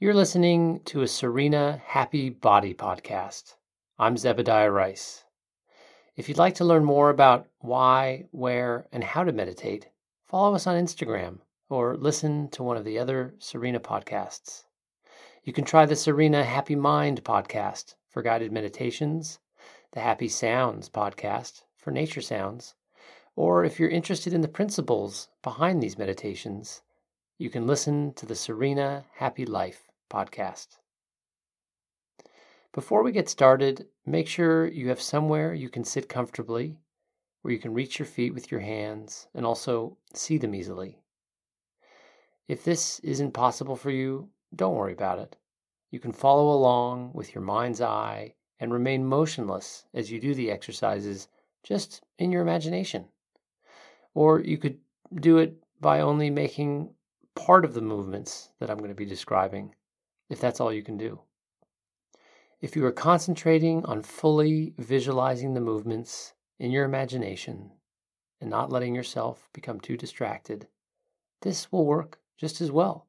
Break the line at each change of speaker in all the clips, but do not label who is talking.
You're listening to a Serena Happy Body podcast. I'm Zebediah Rice. If you'd like to learn more about why, where, and how to meditate, follow us on Instagram or listen to one of the other Serena podcasts. You can try the Serena Happy Mind podcast for guided meditations, the Happy Sounds podcast for nature sounds, or if you're interested in the principles behind these meditations, you can listen to the Serena Happy Life podcast. Before we get started, make sure you have somewhere you can sit comfortably, where you can reach your feet with your hands and also see them easily. If this isn't possible for you, don't worry about it. You can follow along with your mind's eye and remain motionless as you do the exercises just in your imagination. Or you could do it by only making part of the movements that I'm going to be describing if that's all you can do. If you are concentrating on fully visualizing the movements in your imagination and not letting yourself become too distracted, this will work just as well.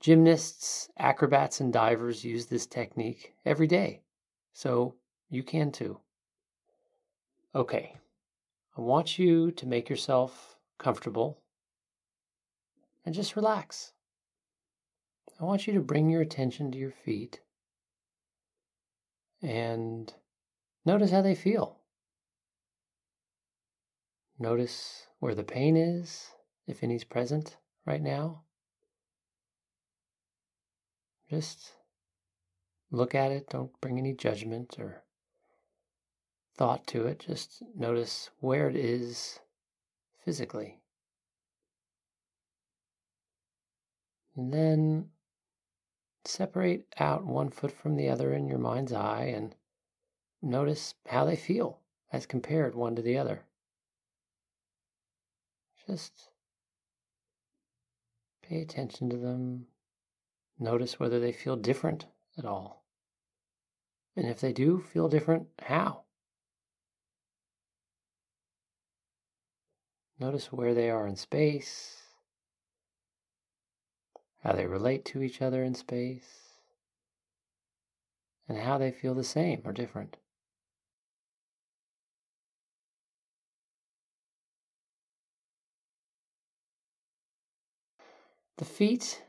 Gymnasts, acrobats, and divers use this technique every day, so you can too. Okay, I want you to make yourself comfortable and just relax. I want you to bring your attention to your feet and notice how they feel. Notice where the pain is, if any's present right now. Just look at it. Don't bring any judgment or thought to it. Just notice where it is physically. And then separate out one foot from the other in your mind's eye and notice how they feel as compared one to the other. Just pay attention to them. Notice whether they feel different at all. And if they do feel different, how? Notice where they are in space how they relate to each other in space, and how they feel the same or different. The feet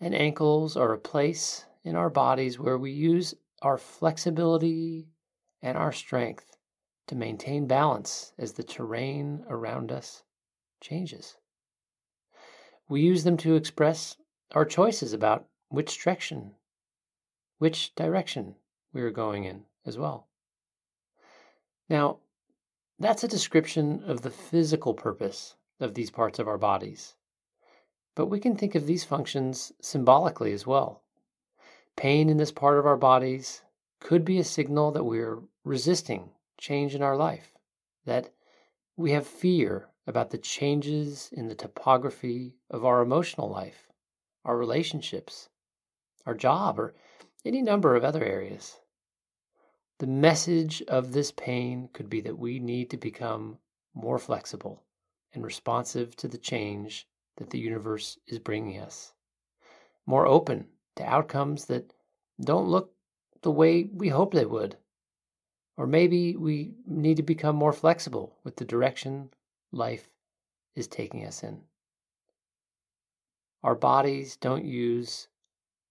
and ankles are a place in our bodies where we use our flexibility and our strength to maintain balance as the terrain around us changes. We use them to express our choices about which direction, which direction we are going in as well. Now, that's a description of the physical purpose of these parts of our bodies. But we can think of these functions symbolically as well. Pain in this part of our bodies could be a signal that we're resisting change in our life, that we have fear about the changes in the topography of our emotional life our relationships, our job, or any number of other areas. The message of this pain could be that we need to become more flexible and responsive to the change that the universe is bringing us, more open to outcomes that don't look the way we hope they would. Or maybe we need to become more flexible with the direction life is taking us in. Our bodies don't use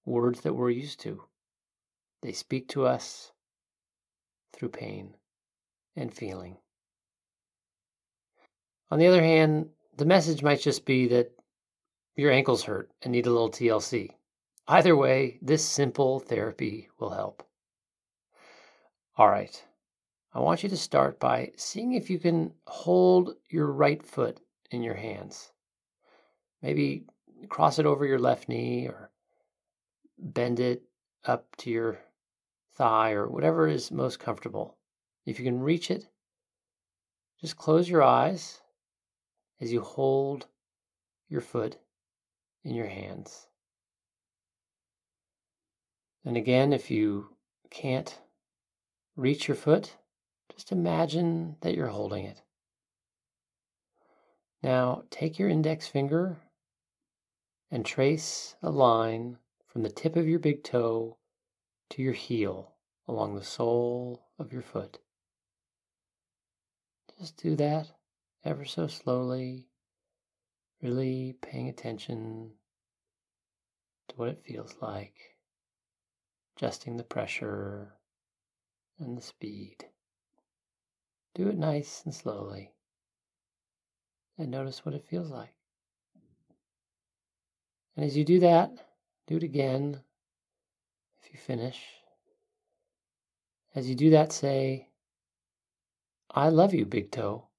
words that we're used to. They speak to us through pain and feeling. On the other hand, the message might just be that your ankles hurt and need a little TLC. Either way, this simple therapy will help. All right, I want you to start by seeing if you can hold your right foot in your hands. Maybe cross it over your left knee or bend it up to your thigh or whatever is most comfortable. If you can reach it, just close your eyes as you hold your foot in your hands. And again, if you can't reach your foot, just imagine that you're holding it. Now, take your index finger and trace a line from the tip of your big toe to your heel along the sole of your foot. Just do that ever so slowly, really paying attention to what it feels like, adjusting the pressure and the speed. Do it nice and slowly, and notice what it feels like. And as you do that, do it again if you finish. As you do that, say, I love you, big toe.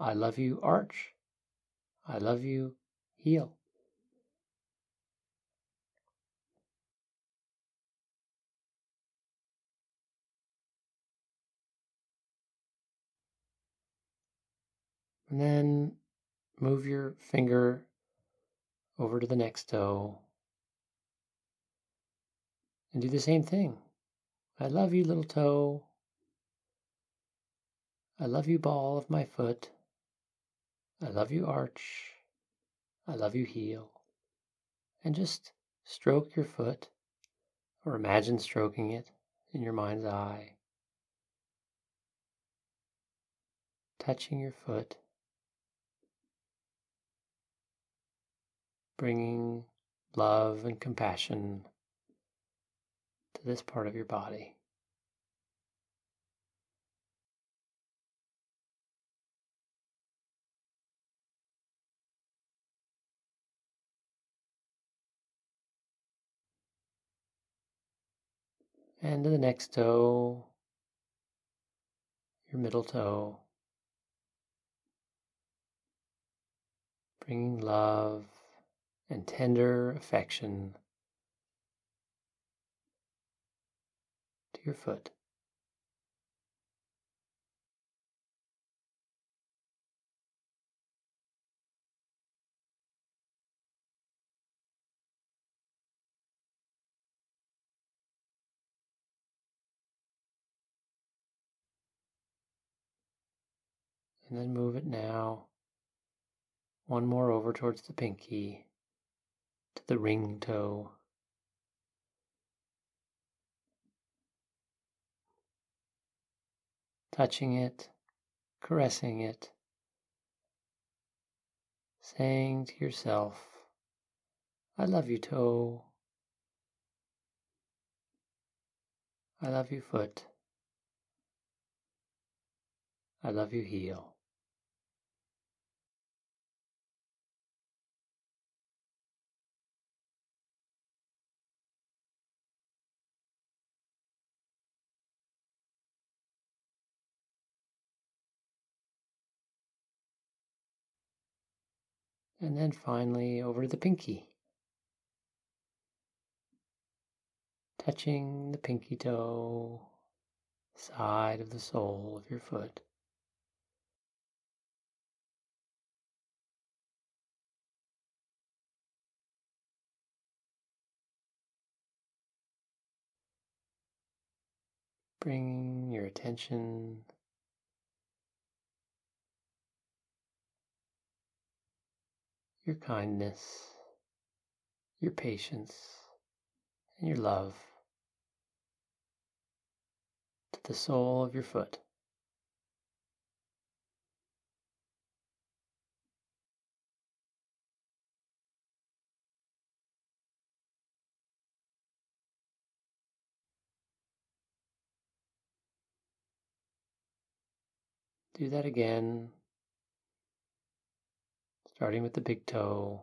I love you, arch. I love you, heel. And then move your finger over to the next toe and do the same thing. I love you, little toe. I love you, ball of my foot. I love you, arch. I love you, heel. And just stroke your foot or imagine stroking it in your mind's eye. Touching your foot. Bringing love and compassion to this part of your body. And to the next toe, your middle toe, bringing love and tender affection to your foot. And then move it now one more over towards the pinky the ring toe. Touching it, caressing it, saying to yourself, I love you, toe. I love you, foot. I love you, heel. And then finally over the pinky. Touching the pinky toe, side of the sole of your foot. Bringing your attention your kindness, your patience, and your love to the sole of your foot. Do that again starting with the big toe.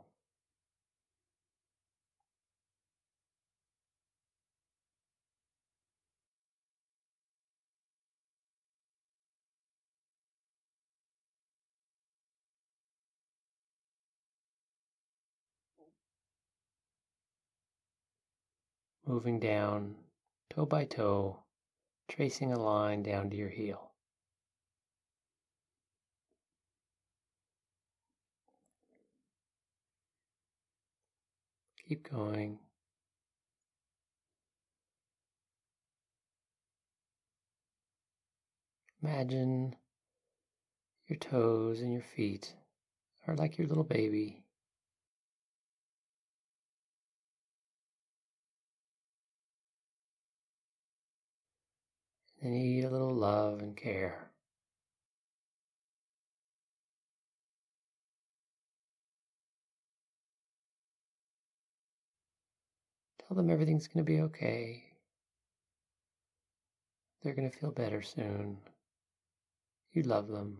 Moving down toe by toe, tracing a line down to your heel. Keep going. Imagine your toes and your feet are like your little baby. They need a little love and care. Tell them everything's going to be okay. They're going to feel better soon. You love them.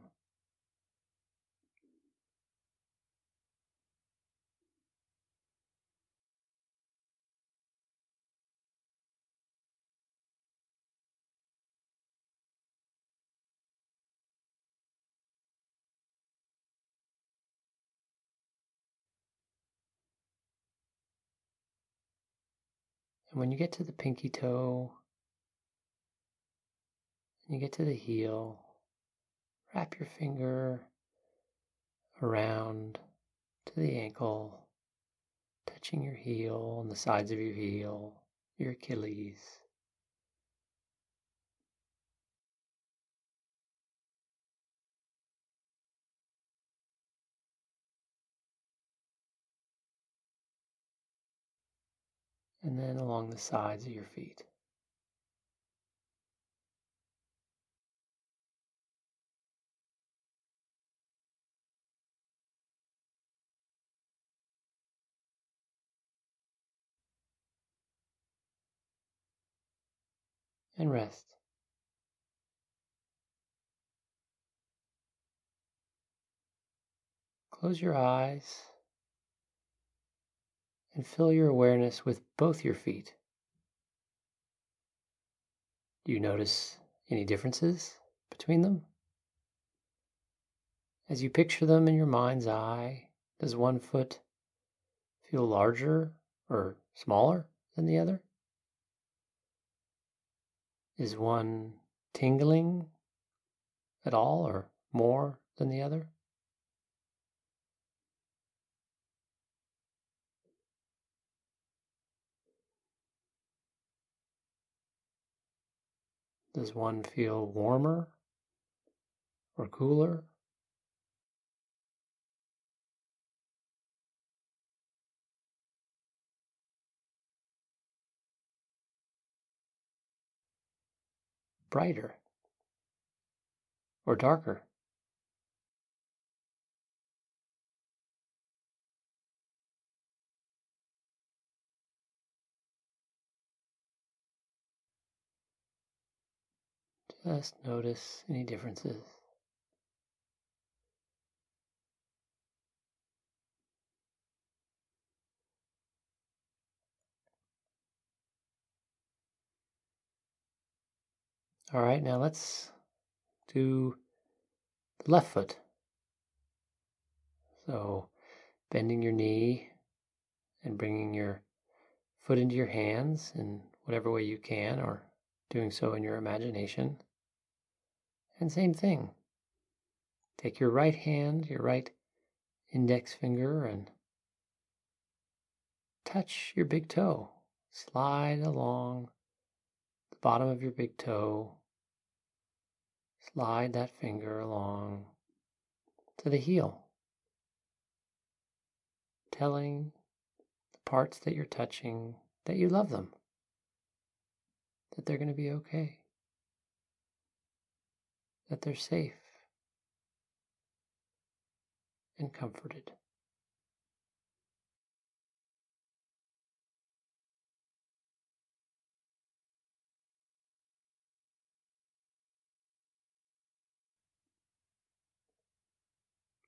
And when you get to the pinky toe, and you get to the heel, wrap your finger around to the ankle, touching your heel and the sides of your heel, your Achilles. And then along the sides of your feet. And rest. Close your eyes and fill your awareness with both your feet. Do you notice any differences between them? As you picture them in your mind's eye, does one foot feel larger or smaller than the other? Is one tingling at all or more than the other? Does one feel warmer or cooler? Brighter or darker? Just notice any differences. All right, now let's do the left foot. So, bending your knee and bringing your foot into your hands in whatever way you can, or doing so in your imagination. And same thing. Take your right hand, your right index finger, and touch your big toe. Slide along the bottom of your big toe. Slide that finger along to the heel, telling the parts that you're touching that you love them, that they're going to be okay that they're safe and comforted.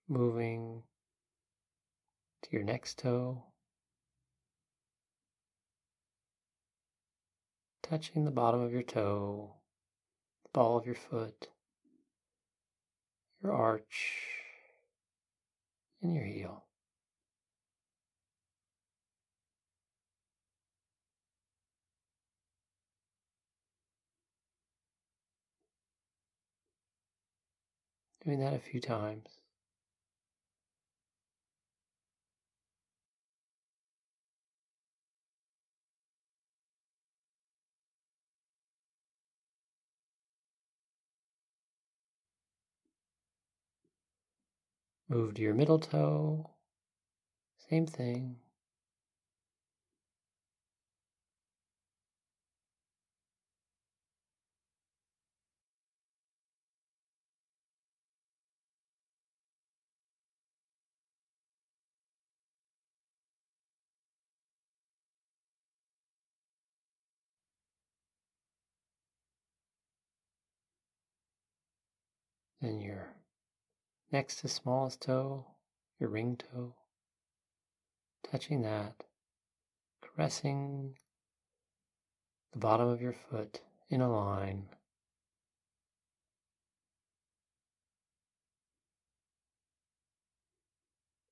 Moving to your next toe, touching the bottom of your toe, the ball of your foot, your arch, and your heel. Doing that a few times. Move to your middle toe. Same thing. and your next to smallest toe, your ring toe, touching that, caressing the bottom of your foot in a line.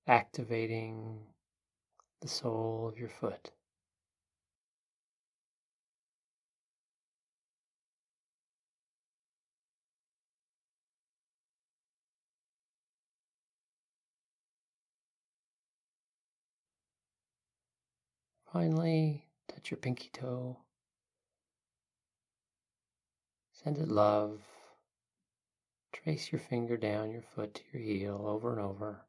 Activating the sole of your foot. Finally, touch your pinky toe. Send it love. Trace your finger down your foot to your heel over and over.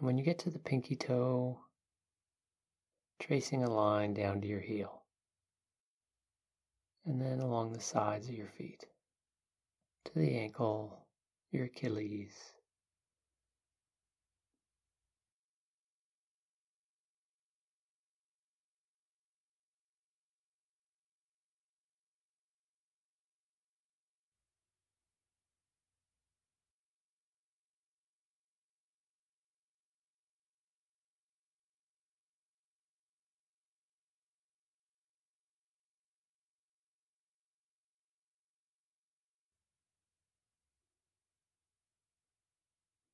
And when you get to the pinky toe, tracing a line down to your heel. And then along the sides of your feet to the ankle, your Achilles.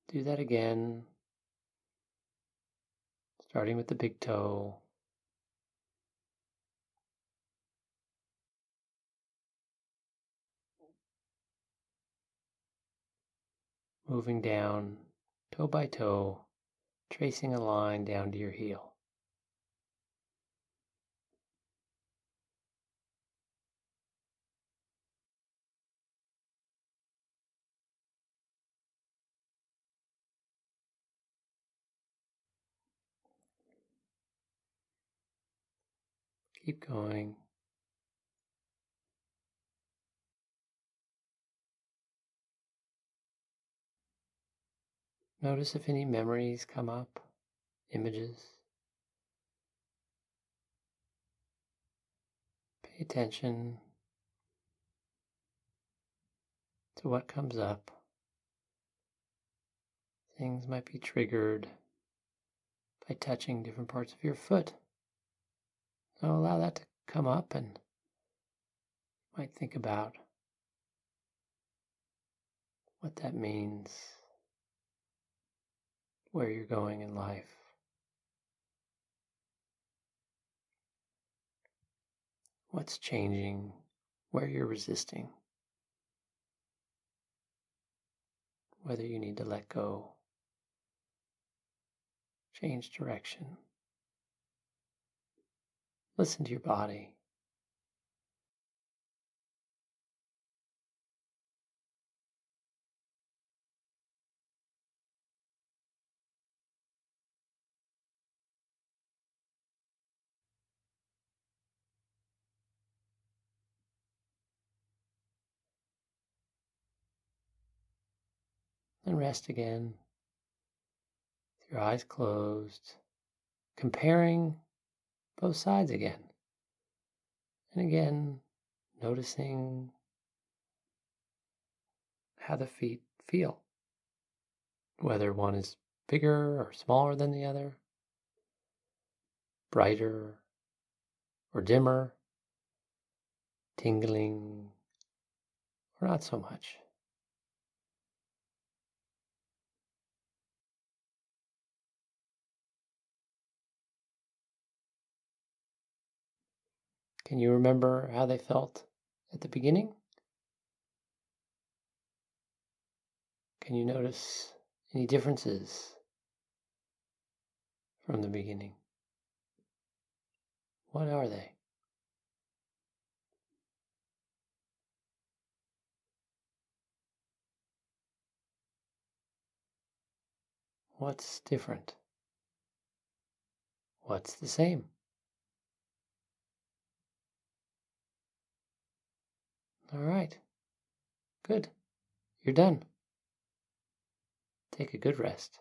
Do that again, starting with the big toe. Moving down toe by toe, tracing a line down to your heel. Keep going. Notice if any memories come up, images. Pay attention to what comes up. Things might be triggered by touching different parts of your foot. So allow that to come up and might think about what that means, where you're going in life. What's changing, where you're resisting, whether you need to let go, change direction. Listen to your body. And rest again, with your eyes closed, comparing both sides again. And again, noticing how the feet feel, whether one is bigger or smaller than the other, brighter or dimmer, tingling or not so much. Can you remember how they felt at the beginning? Can you notice any differences from the beginning? What are they? What's different? What's the same? All right. Good. You're done. Take a good rest.